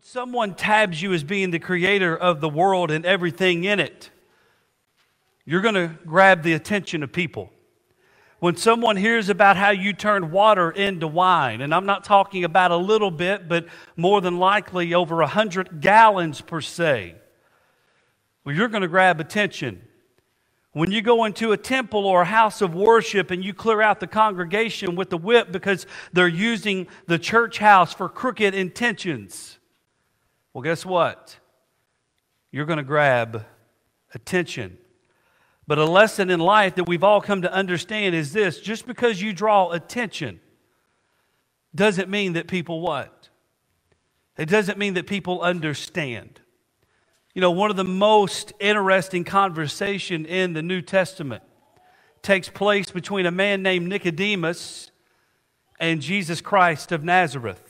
When someone tabs you as being the creator of the world and everything in it, you're going to grab the attention of people. When someone hears about how you turned water into wine, and I'm not talking about a little bit, but more than likely over a hundred gallons per se, well, you're going to grab attention. When you go into a temple or a house of worship and you clear out the congregation with the whip because they're using the church house for crooked intentions, well, guess what? You're going to grab attention. But a lesson in life that we've all come to understand is this just because you draw attention doesn't mean that people what? It doesn't mean that people understand. You know, one of the most interesting conversation in the New Testament takes place between a man named Nicodemus and Jesus Christ of Nazareth.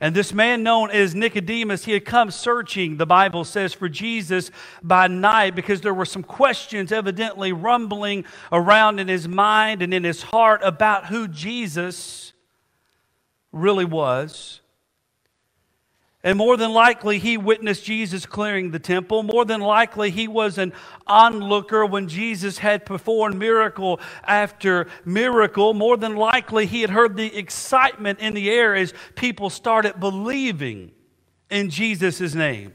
And this man known as Nicodemus, he had come searching, the Bible says, for Jesus by night because there were some questions evidently rumbling around in his mind and in his heart about who Jesus really was. And more than likely, he witnessed Jesus clearing the temple. More than likely, he was an onlooker when Jesus had performed miracle after miracle. More than likely, he had heard the excitement in the air as people started believing in Jesus' name.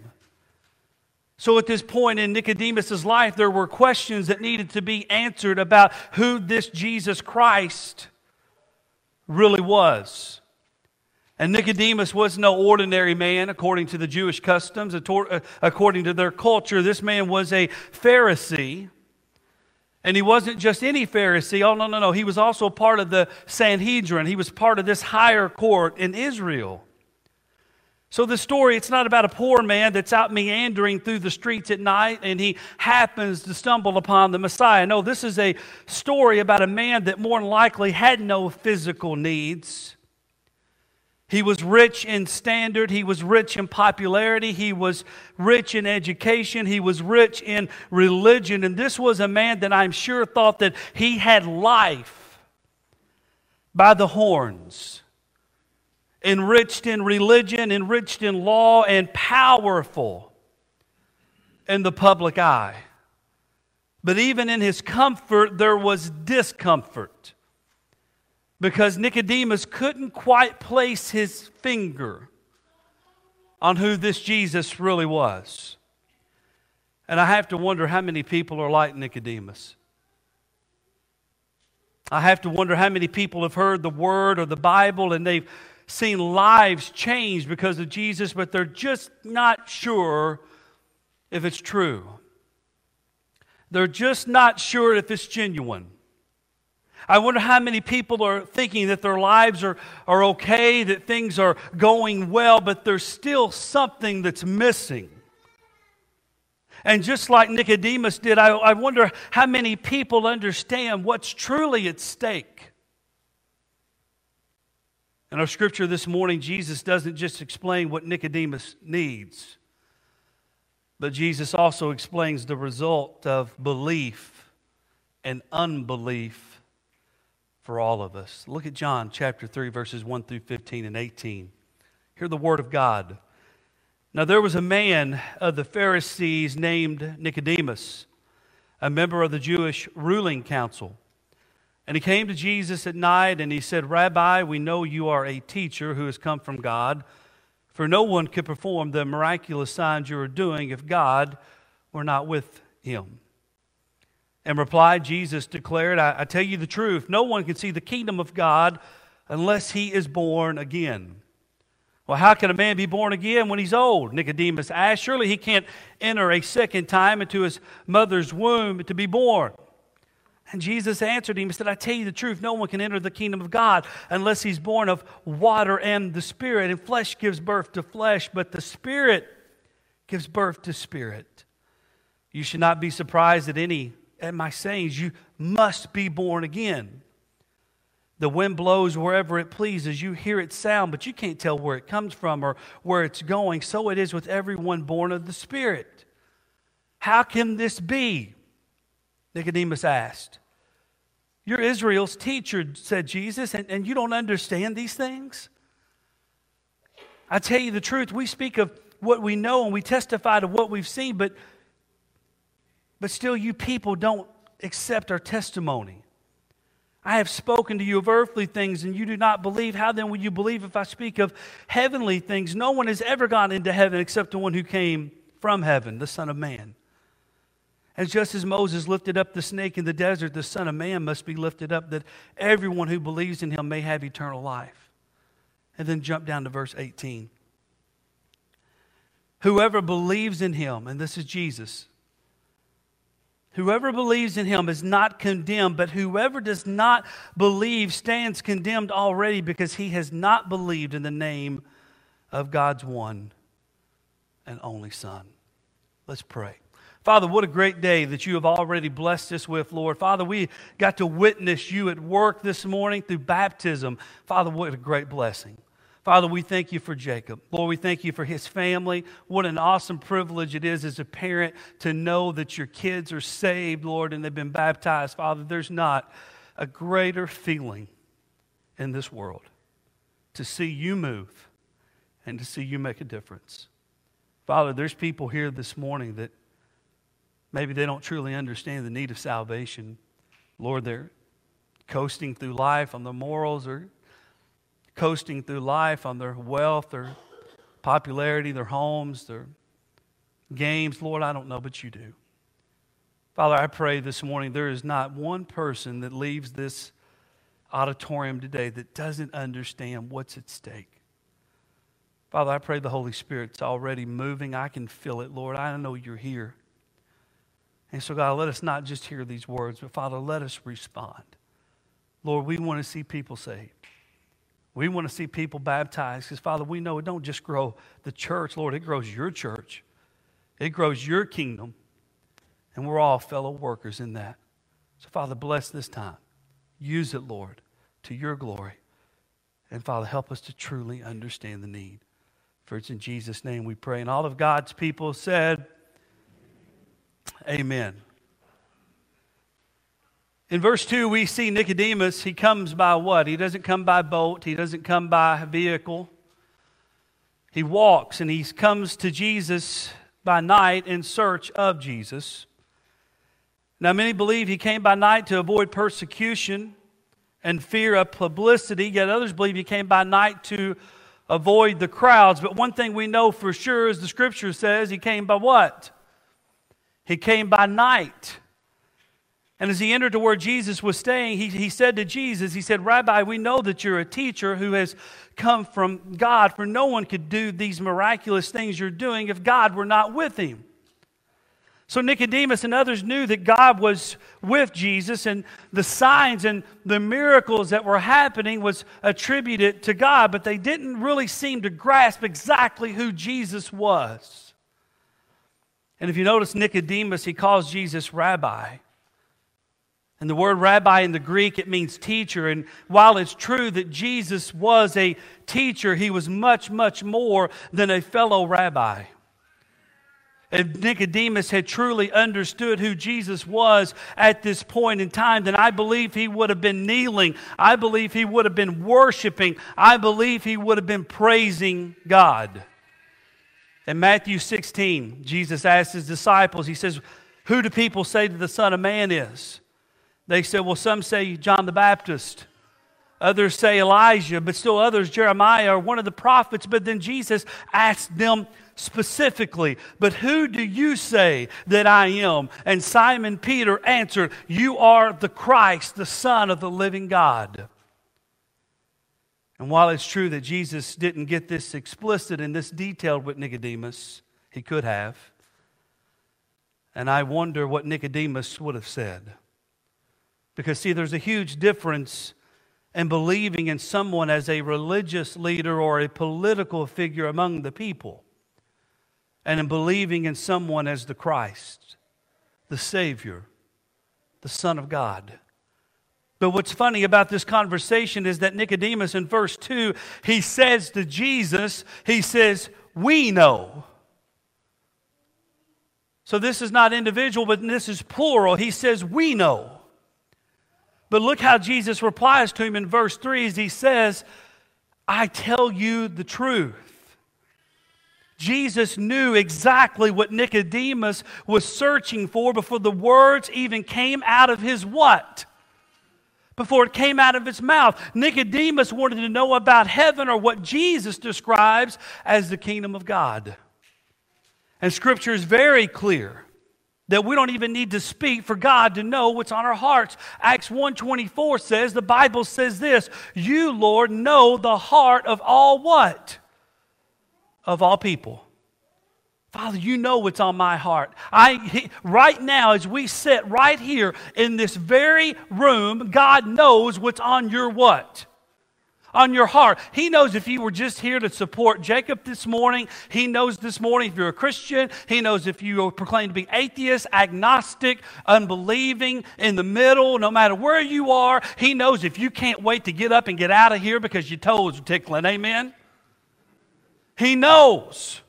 So, at this point in Nicodemus' life, there were questions that needed to be answered about who this Jesus Christ really was. And Nicodemus was no ordinary man according to the Jewish customs, uh, according to their culture. This man was a Pharisee. And he wasn't just any Pharisee. Oh, no, no, no. He was also part of the Sanhedrin. He was part of this higher court in Israel. So, the story, it's not about a poor man that's out meandering through the streets at night and he happens to stumble upon the Messiah. No, this is a story about a man that more than likely had no physical needs. He was rich in standard. He was rich in popularity. He was rich in education. He was rich in religion. And this was a man that I'm sure thought that he had life by the horns. Enriched in religion, enriched in law, and powerful in the public eye. But even in his comfort, there was discomfort because Nicodemus couldn't quite place his finger on who this Jesus really was. And I have to wonder how many people are like Nicodemus. I have to wonder how many people have heard the word or the Bible and they've seen lives change because of Jesus, but they're just not sure if it's true. They're just not sure if it's genuine. I wonder how many people are thinking that their lives are, are okay, that things are going well, but there's still something that's missing. And just like Nicodemus did, I, I wonder how many people understand what's truly at stake. In our scripture this morning, Jesus doesn't just explain what Nicodemus needs, but Jesus also explains the result of belief and unbelief for all of us. Look at John chapter 3, verses 1 through 15 and 18. Hear the word of God. Now, there was a man of the Pharisees named Nicodemus, a member of the Jewish ruling council. And he came to Jesus at night and he said, Rabbi, we know you are a teacher who has come from God, for no one could perform the miraculous signs you are doing if God were not with him. And replied, Jesus declared, I, I, tell you the truth, no one can see the kingdom of God unless he is born again. Well, how can a man be born again when he's old? Nicodemus asked. Surely he can't enter a second time into his mother's womb to be born. And Jesus answered him and said, I tell you the truth, no one can enter the kingdom of God unless he's born of water and the Spirit. And flesh gives birth to flesh, but the Spirit gives birth to spirit. You should not be surprised at any at my sayings, you must be born again. The wind blows wherever it pleases. You hear its sound, but you can't tell where it comes from or where it's going. So it is with everyone born of the Spirit. How can this be? Nicodemus asked. You're Israel's teacher, said Jesus, and, and you don't understand these things? I tell you the truth, we speak of what we know and we testify to what we've seen, but, but still, you people don't accept our testimony. I have spoken to you of earthly things, and you do not believe. How then will you believe if I speak of heavenly things? No one has ever gone into heaven except the one who came from heaven, the Son of Man. And just as Moses lifted up the snake in the desert, the Son of Man must be lifted up, that everyone who believes in him may have eternal life. And then jump down to verse 18. Whoever believes in him, and this is Jesus, Whoever believes in him is not condemned, but whoever does not believe stands condemned already because he has not believed in the name of God's one and only Son. Let's pray. Father, what a great day that you have already blessed us with, Lord. Father, we got to witness you at work this morning through baptism. Father, what a great blessing. Father, we thank you for Jacob. Lord, we thank you for his family. What an awesome privilege it is as a parent to know that your kids are saved, Lord, and they've been baptized. Father, there's not a greater feeling in this world to see you move and to see you make a difference. Father, there's people here this morning that maybe they don't truly understand the need of salvation. Lord, they're coasting through life on the morals or coasting through life on their wealth, their popularity, their homes, their games. Lord, I don't know, but you do. Father, I pray this morning there is not one person that leaves this auditorium today that doesn't understand what's at stake. Father, I pray the Holy Spirit's already moving. I can feel it, Lord. I know you're here. And so, God, let us not just hear these words, but Father, let us respond. Lord, we want to see people saved. We want to see people baptized because, Father, we know it don't just grow the church, Lord, it grows your church. It grows your kingdom. And we're all fellow workers in that. So, Father, bless this time. Use it, Lord, to your glory. And, Father, help us to truly understand the need. For it's in Jesus' name we pray. And all of God's people said, Amen. In verse 2, we see Nicodemus. He comes by what? He doesn't come by boat, he doesn't come by vehicle. He walks and he comes to Jesus by night in search of Jesus. Now, many believe he came by night to avoid persecution and fear of publicity, yet others believe he came by night to avoid the crowds. But one thing we know for sure is the scripture says he came by what? He came by night. And as he entered to where Jesus was staying, he, he said to Jesus, He said, Rabbi, we know that you're a teacher who has come from God, for no one could do these miraculous things you're doing if God were not with him. So Nicodemus and others knew that God was with Jesus, and the signs and the miracles that were happening was attributed to God, but they didn't really seem to grasp exactly who Jesus was. And if you notice Nicodemus, he calls Jesus rabbi. And the word rabbi in the Greek, it means teacher. And while it's true that Jesus was a teacher, he was much, much more than a fellow rabbi. If Nicodemus had truly understood who Jesus was at this point in time, then I believe he would have been kneeling. I believe he would have been worshiping. I believe he would have been praising God. In Matthew 16, Jesus asked his disciples, He says, Who do people say that the Son of Man is? They said, well, some say John the Baptist. Others say Elijah, but still others, Jeremiah or one of the prophets. But then Jesus asked them specifically, But who do you say that I am? And Simon Peter answered, You are the Christ, the Son of the living God. And while it's true that Jesus didn't get this explicit and this detailed with Nicodemus, he could have. And I wonder what Nicodemus would have said. Because, see, there's a huge difference in believing in someone as a religious leader or a political figure among the people, and in believing in someone as the Christ, the Savior, the Son of God. But what's funny about this conversation is that Nicodemus in verse 2, he says to Jesus, he says, We know. So this is not individual, but this is plural. He says, We know. But look how Jesus replies to him in verse 3 as he says, I tell you the truth. Jesus knew exactly what Nicodemus was searching for before the words even came out of his what? Before it came out of his mouth. Nicodemus wanted to know about heaven or what Jesus describes as the kingdom of God. And scripture is very clear that we don't even need to speak for God to know what's on our hearts. Acts 1:24 says, the Bible says this, "You, Lord, know the heart of all what? Of all people." Father, you know what's on my heart. I right now as we sit right here in this very room, God knows what's on your what? On your heart. He knows if you were just here to support Jacob this morning. He knows this morning if you're a Christian. He knows if you proclaim to be atheist, agnostic, unbelieving, in the middle, no matter where you are. He knows if you can't wait to get up and get out of here because your toes are tickling. Amen? He knows.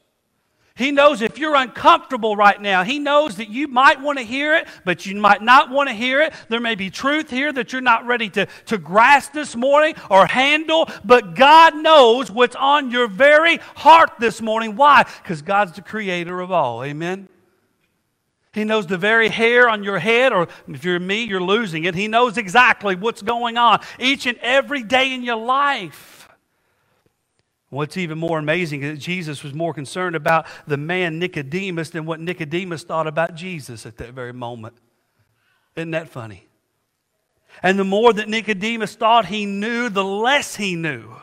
He knows if you're uncomfortable right now. He knows that you might want to hear it, but you might not want to hear it. There may be truth here that you're not ready to, to grasp this morning or handle, but God knows what's on your very heart this morning. Why? Because God's the creator of all. Amen? He knows the very hair on your head, or if you're me, you're losing it. He knows exactly what's going on each and every day in your life. What's even more amazing is that Jesus was more concerned about the man Nicodemus than what Nicodemus thought about Jesus at that very moment. Isn't that funny? And the more that Nicodemus thought he knew, the less he knew.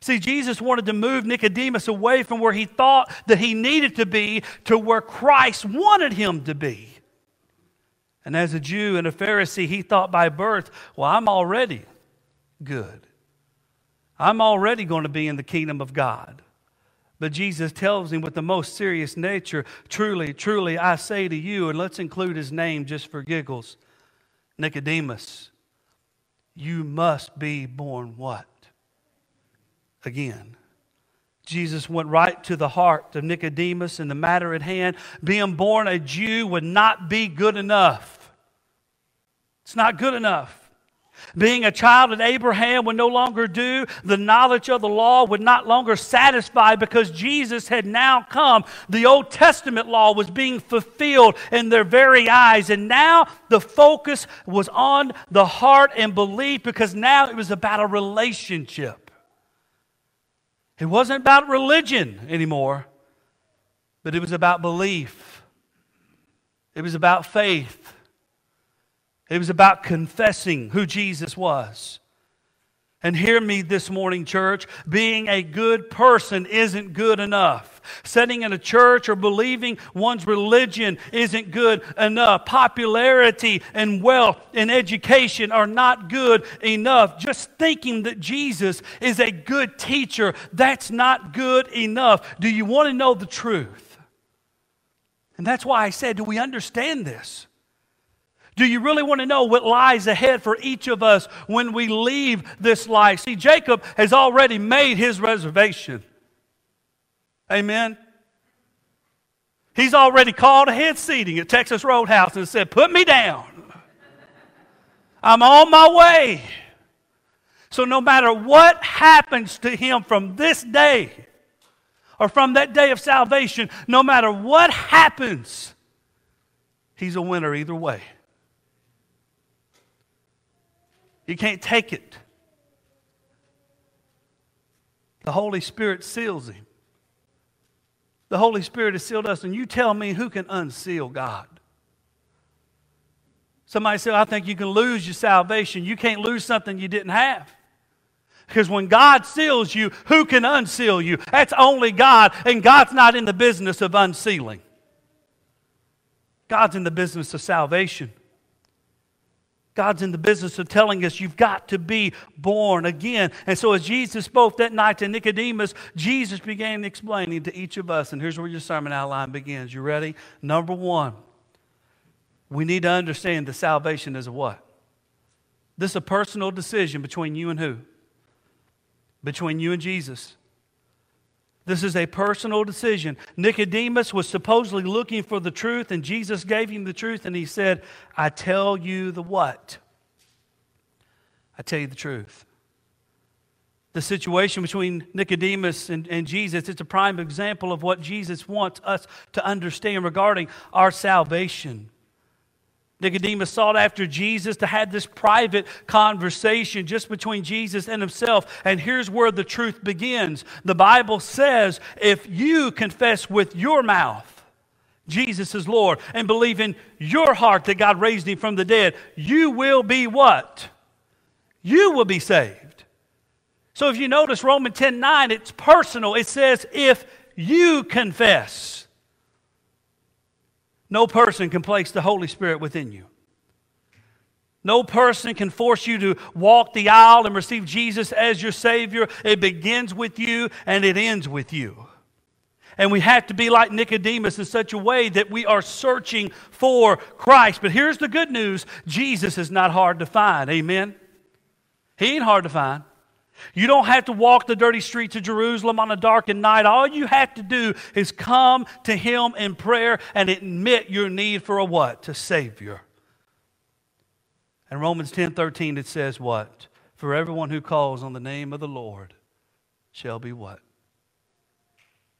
See, Jesus wanted to move Nicodemus away from where he thought that he needed to be to where Christ wanted him to be. And as a Jew and a Pharisee, he thought by birth, well, I'm already good. I'm already going to be in the kingdom of God. But Jesus tells him with the most serious nature, Truly, truly, I say to you, and let's include his name just for giggles Nicodemus, you must be born what? Again. Jesus went right to the heart of Nicodemus in the matter at hand. Being born a Jew would not be good enough. It's not good enough. Being a child of Abraham would no longer do. The knowledge of the law would not longer satisfy because Jesus had now come. The Old Testament law was being fulfilled in their very eyes. And now the focus was on the heart and belief because now it was about a relationship. It wasn't about religion anymore, but it was about belief, it was about faith. It was about confessing who Jesus was. And hear me this morning, church. Being a good person isn't good enough. Sitting in a church or believing one's religion isn't good enough. Popularity and wealth and education are not good enough. Just thinking that Jesus is a good teacher, that's not good enough. Do you want to know the truth? And that's why I said, do we understand this? Do you really want to know what lies ahead for each of us when we leave this life? See, Jacob has already made his reservation. Amen. He's already called ahead seating at Texas Roadhouse and said, Put me down. I'm on my way. So, no matter what happens to him from this day or from that day of salvation, no matter what happens, he's a winner either way. You can't take it. The Holy Spirit seals him. The Holy Spirit has sealed us, and you tell me who can unseal God. Somebody said, I think you can lose your salvation. You can't lose something you didn't have. Because when God seals you, who can unseal you? That's only God, and God's not in the business of unsealing. God's in the business of salvation. God's in the business of telling us you've got to be born again. And so, as Jesus spoke that night to Nicodemus, Jesus began explaining to each of us. And here's where your sermon outline begins. You ready? Number one, we need to understand that salvation is a what? This is a personal decision between you and who? Between you and Jesus. This is a personal decision. Nicodemus was supposedly looking for the truth, and Jesus gave him the truth, and he said, I tell you the what? I tell you the truth. the situation between Nicodemus and, and, Jesus. It's a prime example of what Jesus wants us to understand regarding our salvation. Nicodemus sought after Jesus to have this private conversation just between Jesus and himself. And here's where the truth begins. The Bible says if you confess with your mouth Jesus is Lord and believe in your heart that God raised him from the dead, you will be what? You will be saved. So if you notice Romans 10 9, it's personal. It says, if you confess. No person can place the Holy Spirit within you. No person can force you to walk the aisle and receive Jesus as your Savior. It begins with you and it ends with you. And we have to be like Nicodemus in such a way that we are searching for Christ. But here's the good news Jesus is not hard to find. Amen? He ain't hard to find. You don't have to walk the dirty streets of Jerusalem on a darkened night. All you have to do is come to Him in prayer and admit your need for a what? A Savior. In Romans 10 13, it says what? For everyone who calls on the name of the Lord shall be what?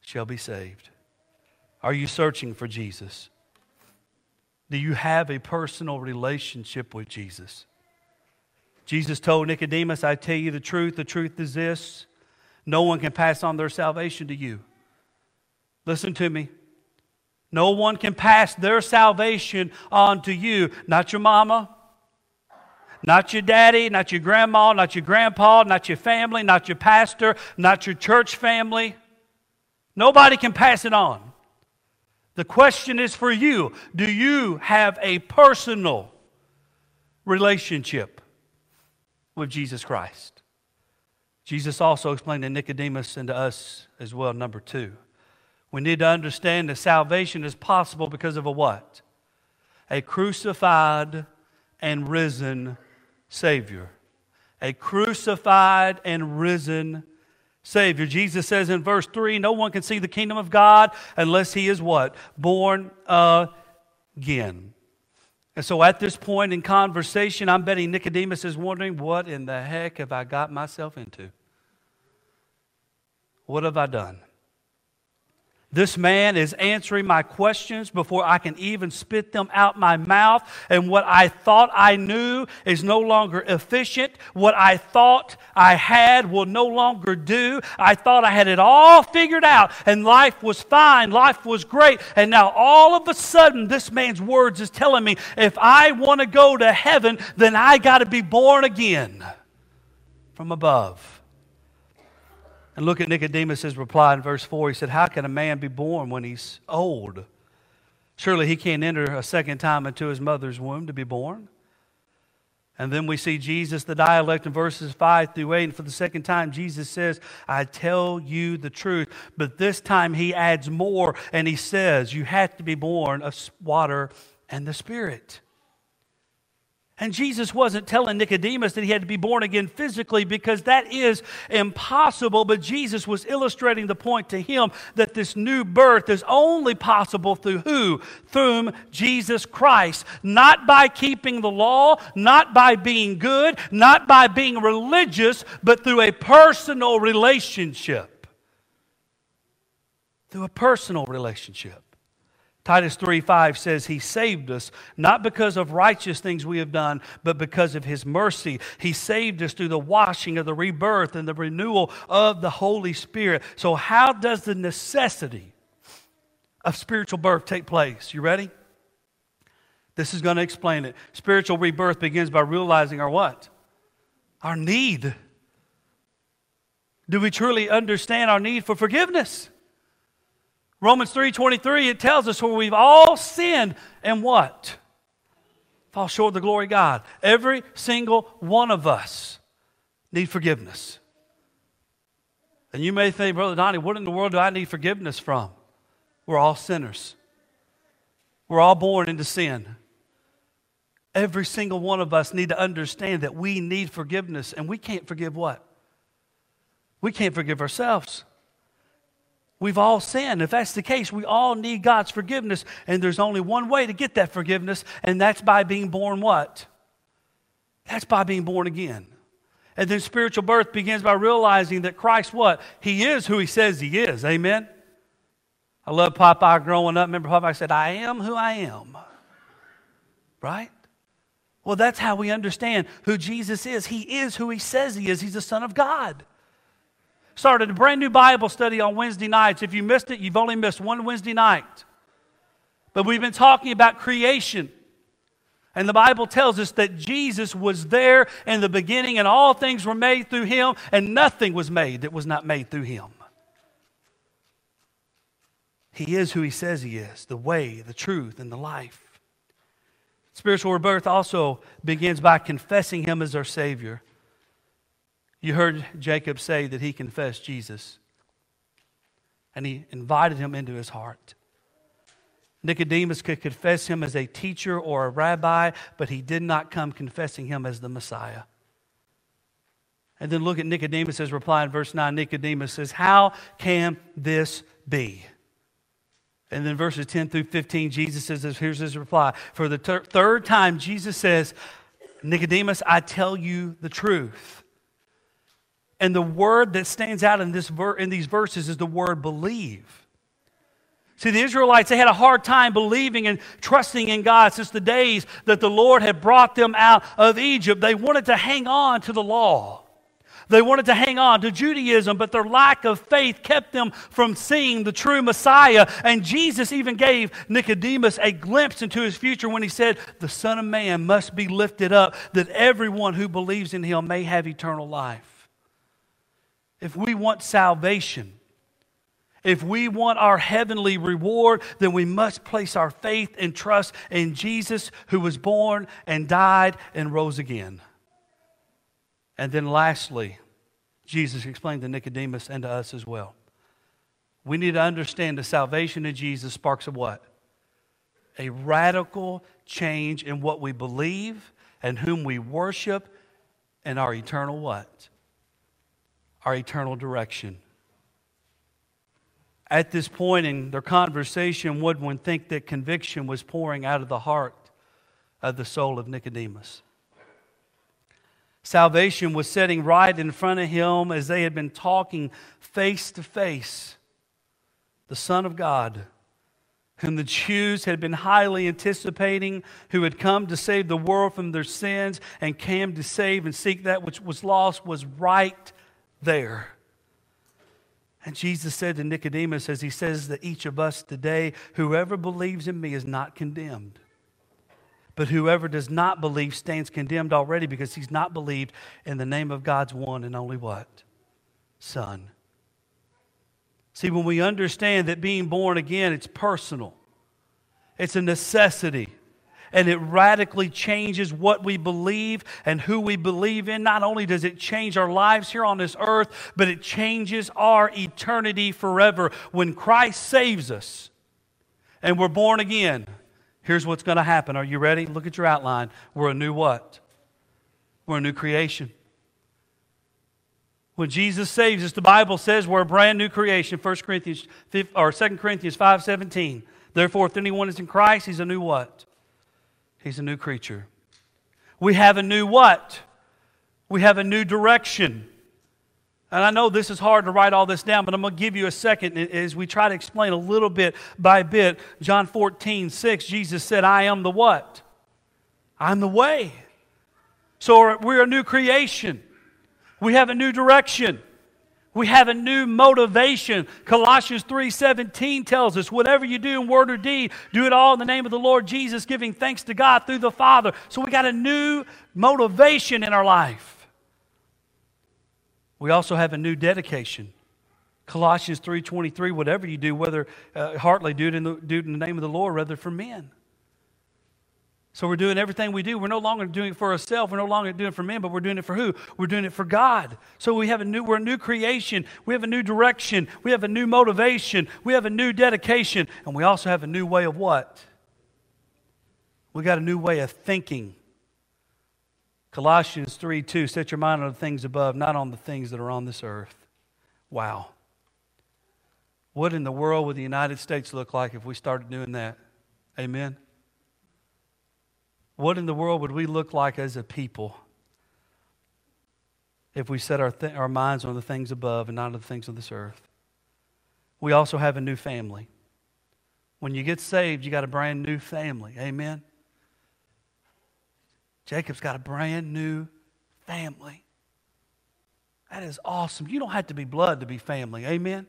Shall be saved. Are you searching for Jesus? Do you have a personal relationship with Jesus? Jesus told Nicodemus, I tell you the truth, the truth is this no one can pass on their salvation to you. Listen to me. No one can pass their salvation on to you. Not your mama, not your daddy, not your grandma, not your grandpa, not your family, not your pastor, not your church family. Nobody can pass it on. The question is for you do you have a personal relationship with Jesus Christ. Jesus also explained to Nicodemus and to us as well, number two. We need to understand that salvation is possible because of a what? A crucified and risen Savior. A crucified and risen Savior. Jesus says in verse 3 no one can see the kingdom of God unless he is what? Born uh, again. And so at this point in conversation, I'm betting Nicodemus is wondering, what in the heck have I got myself into? What have I done? This man is answering my questions before I can even spit them out my mouth. And what I thought I knew is no longer efficient. What I thought I had will no longer do. I thought I had it all figured out and life was fine. Life was great. And now all of a sudden, this man's words is telling me if I want to go to heaven, then I got to be born again from above. And look at Nicodemus' reply in verse 4. He said, How can a man be born when he's old? Surely he can't enter a second time into his mother's womb to be born. And then we see Jesus, the dialect in verses 5 through 8. And for the second time, Jesus says, I tell you the truth. But this time he adds more and he says, You have to be born of water and the Spirit. And Jesus wasn't telling Nicodemus that he had to be born again physically because that is impossible. But Jesus was illustrating the point to him that this new birth is only possible through who? Through Jesus Christ. Not by keeping the law, not by being good, not by being religious, but through a personal relationship. Through a personal relationship. Titus 3 5 says, He saved us not because of righteous things we have done, but because of His mercy. He saved us through the washing of the rebirth and the renewal of the Holy Spirit. So, how does the necessity of spiritual birth take place? You ready? This is going to explain it. Spiritual rebirth begins by realizing our what? Our need. Do we truly understand our need for forgiveness? Romans 3:23 it tells us where we've all sinned and what? Fall short of the glory of God. Every single one of us need forgiveness. And you may think, Brother Donnie, what in the world do I need forgiveness from? We're all sinners. We're all born into sin. Every single one of us need to understand that we need forgiveness, and we can't forgive what? We can't forgive ourselves. We've all sinned. If that's the case, we all need God's forgiveness. And there's only one way to get that forgiveness, and that's by being born what? That's by being born again. And then spiritual birth begins by realizing that Christ, what? He is who he says he is. Amen? I love Popeye growing up. Remember, Popeye said, I am who I am. Right? Well, that's how we understand who Jesus is. He is who he says he is. He's the Son of God. Started a brand new Bible study on Wednesday nights. If you missed it, you've only missed one Wednesday night. But we've been talking about creation. And the Bible tells us that Jesus was there in the beginning, and all things were made through him, and nothing was made that was not made through him. He is who he says he is the way, the truth, and the life. Spiritual rebirth also begins by confessing him as our Savior. You heard Jacob say that he confessed Jesus, and he invited him into his heart. Nicodemus could confess him as a teacher or a rabbi, but he did not come confessing him as the Messiah. And then look at Nicodemus' reply in verse 9. Nicodemus says, How can this be? And then verses 10 through 15, Jesus says this. Here's his reply. For the ter- third time, Jesus says, Nicodemus, I tell you the truth. And the word that stands out in, this ver- in these verses is the word believe. See, the Israelites, they had a hard time believing and trusting in God since the days that the Lord had brought them out of Egypt. They wanted to hang on to the law. They wanted to hang on to Judaism, but their lack of faith kept them from seeing the true Messiah. And Jesus even gave Nicodemus a glimpse into his future when he said, The Son of Man must be lifted up, that everyone who believes in him may have eternal life. If we want salvation, if we want our heavenly reward, then we must place our faith and trust in Jesus who was born and died and rose again. And then lastly, Jesus explained to Nicodemus and to us as well. We need to understand the salvation of Jesus sparks a what? A radical change in what we believe and whom we worship and our eternal what? Our eternal direction. At this point in their conversation, would one think that conviction was pouring out of the heart of the soul of Nicodemus? Salvation was sitting right in front of him as they had been talking face to face. The Son of God, whom the Jews had been highly anticipating, who had come to save the world from their sins and came to save and seek that which was lost, was right there. And Jesus said to Nicodemus, as he says to each of us today, whoever believes in me is not condemned. But whoever does not believe stands condemned already because he's not believed in the name of God's one and only what? Son. See, when we understand that being born again, it's personal, it's a necessity. And it radically changes what we believe and who we believe in. Not only does it change our lives here on this earth, but it changes our eternity forever. When Christ saves us and we're born again, Here's what's going to happen. Are you ready? Look at your outline. We're a new what? We're a new creation. When Jesus saves us, the Bible says we're a brand new creation. 1 Corinthians 5, or 2 Corinthians 5:17. Therefore, if anyone is in Christ, he's a new what? He's a new creature. We have a new what? We have a new direction. And I know this is hard to write all this down, but I'm going to give you a second as we try to explain a little bit by bit. John 14, 6, Jesus said, I am the what? I'm the way. So we're a new creation. We have a new direction. We have a new motivation. Colossians 3:17 tells us, whatever you do in word or deed, do it all in the name of the Lord Jesus, giving thanks to God through the Father. So we got a new motivation in our life. We also have a new dedication. Colossians 3.23, whatever you do, whether uh, heartily do it, in the, do it in the name of the Lord, rather for men. So we're doing everything we do. We're no longer doing it for ourselves. We're no longer doing it for men, but we're doing it for who? We're doing it for God. So we have a new, we're a new creation. We have a new direction. We have a new motivation. We have a new dedication. And we also have a new way of what? We got a new way of thinking. Colossians 3 2, set your mind on the things above, not on the things that are on this earth. Wow. What in the world would the United States look like if we started doing that? Amen. What in the world would we look like as a people? if we set our, th- our minds on the things above and not on the things of this earth. We also have a new family. When you get saved, you got a brand new family. Amen. Jacob's got a brand new family. That is awesome. You don't have to be blood to be family. Amen.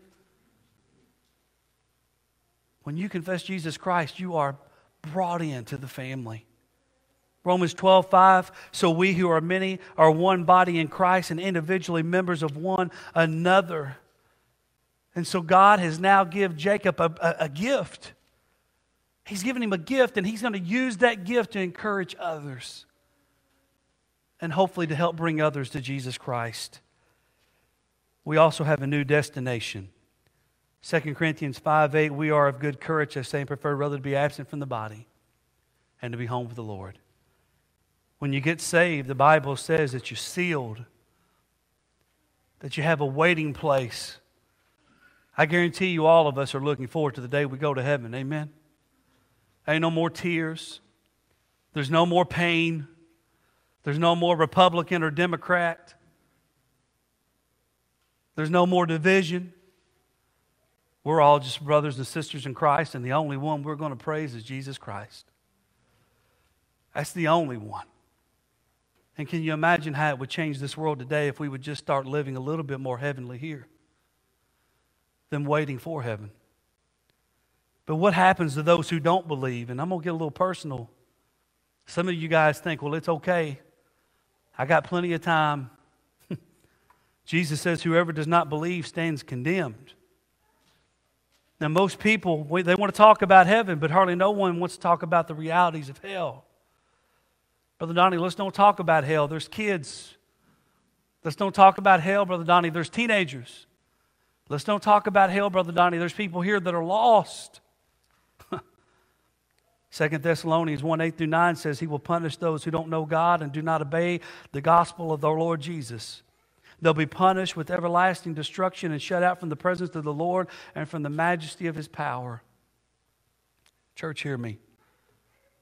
When you confess Jesus Christ, you are brought into the family. Romans 12, 5. So we who are many are one body in Christ and individually members of one another. And so God has now given Jacob a, a, a gift. He's given him a gift, and he's going to use that gift to encourage others and hopefully to help bring others to Jesus Christ. We also have a new destination. 2 Corinthians 5 8, we are of good courage, I say, and prefer rather to be absent from the body and to be home with the Lord. When you get saved, the Bible says that you're sealed, that you have a waiting place. I guarantee you, all of us are looking forward to the day we go to heaven. Amen. Ain't no more tears. There's no more pain. There's no more Republican or Democrat. There's no more division. We're all just brothers and sisters in Christ, and the only one we're going to praise is Jesus Christ. That's the only one. And can you imagine how it would change this world today if we would just start living a little bit more heavenly here than waiting for heaven? But what happens to those who don't believe? And I'm going to get a little personal. Some of you guys think, well, it's okay. I got plenty of time. Jesus says, whoever does not believe stands condemned. Now, most people, they want to talk about heaven, but hardly no one wants to talk about the realities of hell. Brother Donnie, let's don't talk about hell. There's kids. Let's don't talk about hell, Brother Donnie. There's teenagers. Let's don't talk about hell, Brother Donnie. There's people here that are lost. Second Thessalonians 1 8 through 9 says, He will punish those who don't know God and do not obey the gospel of our Lord Jesus. They'll be punished with everlasting destruction and shut out from the presence of the Lord and from the majesty of His power. Church, hear me.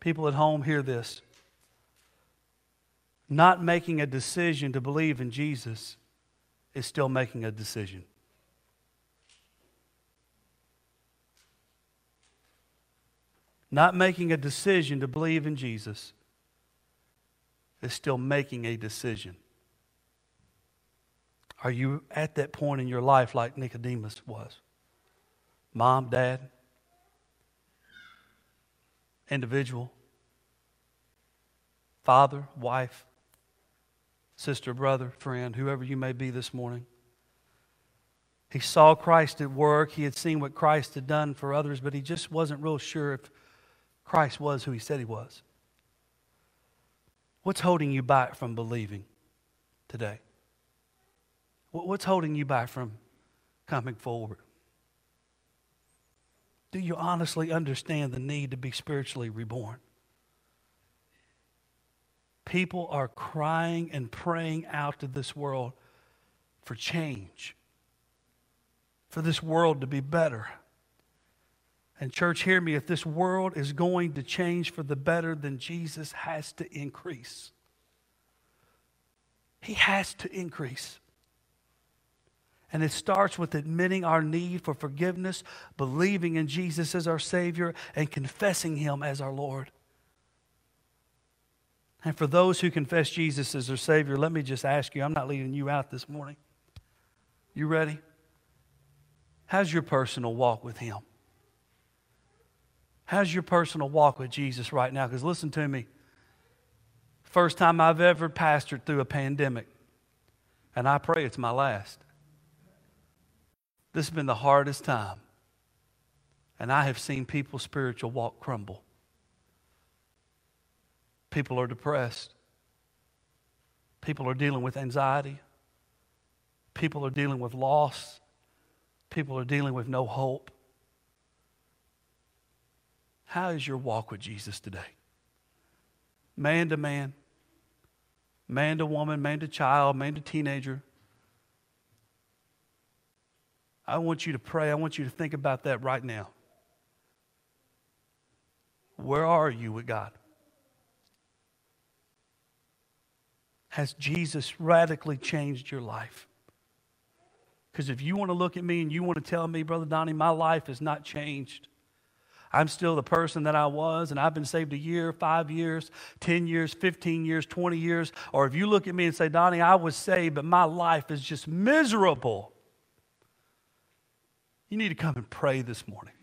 People at home, hear this. Not making a decision to believe in Jesus is still making a decision. Not making a decision to believe in Jesus is still making a decision. Are you at that point in your life like Nicodemus was? Mom, dad, individual, father, wife, sister, brother, friend, whoever you may be this morning. He saw Christ at work. He had seen what Christ had done for others, but he just wasn't real sure if Christ was who he said he was. What's holding you back from believing today? What's holding you back from coming forward? Do you honestly understand the need to be spiritually reborn? People are crying and praying out to this world for change, for this world to be better. And, church, hear me if this world is going to change for the better, then Jesus has to increase. He has to increase. And it starts with admitting our need for forgiveness, believing in Jesus as our Savior, and confessing Him as our Lord. And for those who confess Jesus as their Savior, let me just ask you I'm not leaving you out this morning. You ready? How's your personal walk with Him? How's your personal walk with Jesus right now? Because listen to me. First time I've ever pastored through a pandemic, and I pray it's my last. This has been the hardest time. And I have seen people's spiritual walk crumble. People are depressed. People are dealing with anxiety. People are dealing with loss. People are dealing with no hope. How is your walk with Jesus today? Man to man, man to woman, man to child, man to teenager. I want you to pray. I want you to think about that right now. Where are you with God? Has Jesus radically changed your life? Because if you want to look at me and you want to tell me, Brother Donnie, my life has not changed, I'm still the person that I was, and I've been saved a year, five years, 10 years, 15 years, 20 years. Or if you look at me and say, Donnie, I was saved, but my life is just miserable, you need to come and pray this morning.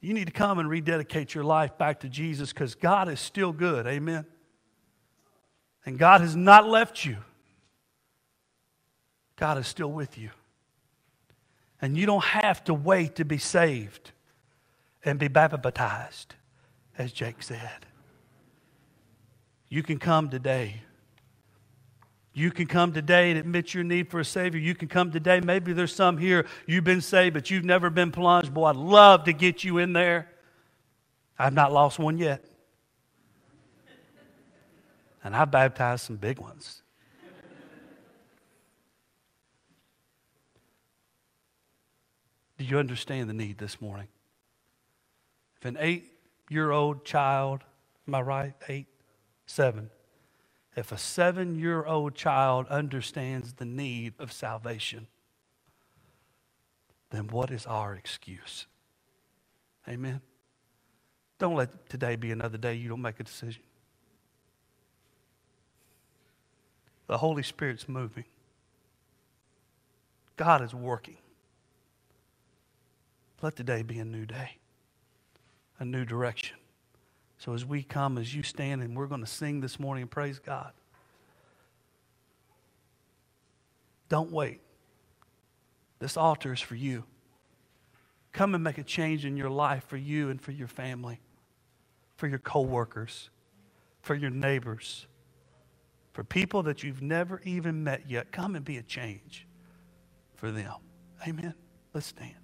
You need to come and rededicate your life back to Jesus because God is still good. Amen. And God has not left you. God is still with you. And you don't have to wait to be saved and be baptized, as Jake said. You can come today. You can come today and admit your need for a Savior. You can come today. Maybe there's some here, you've been saved, but you've never been plunged. Boy, I'd love to get you in there. I've not lost one yet. And I've baptized some big ones. Do you understand the need this morning? If an eight year old child, am I right? Eight? Seven. If a seven year old child understands the need of salvation, then what is our excuse? Amen. Don't let today be another day you don't make a decision. The Holy Spirit's moving. God is working. Let today be a new day, a new direction. So as we come, as you stand, and we're going to sing this morning and praise God. Don't wait. This altar is for you. Come and make a change in your life for you and for your family, for your coworkers, for your neighbors, for people that you've never even met yet. Come and be a change for them. Amen. Let's stand.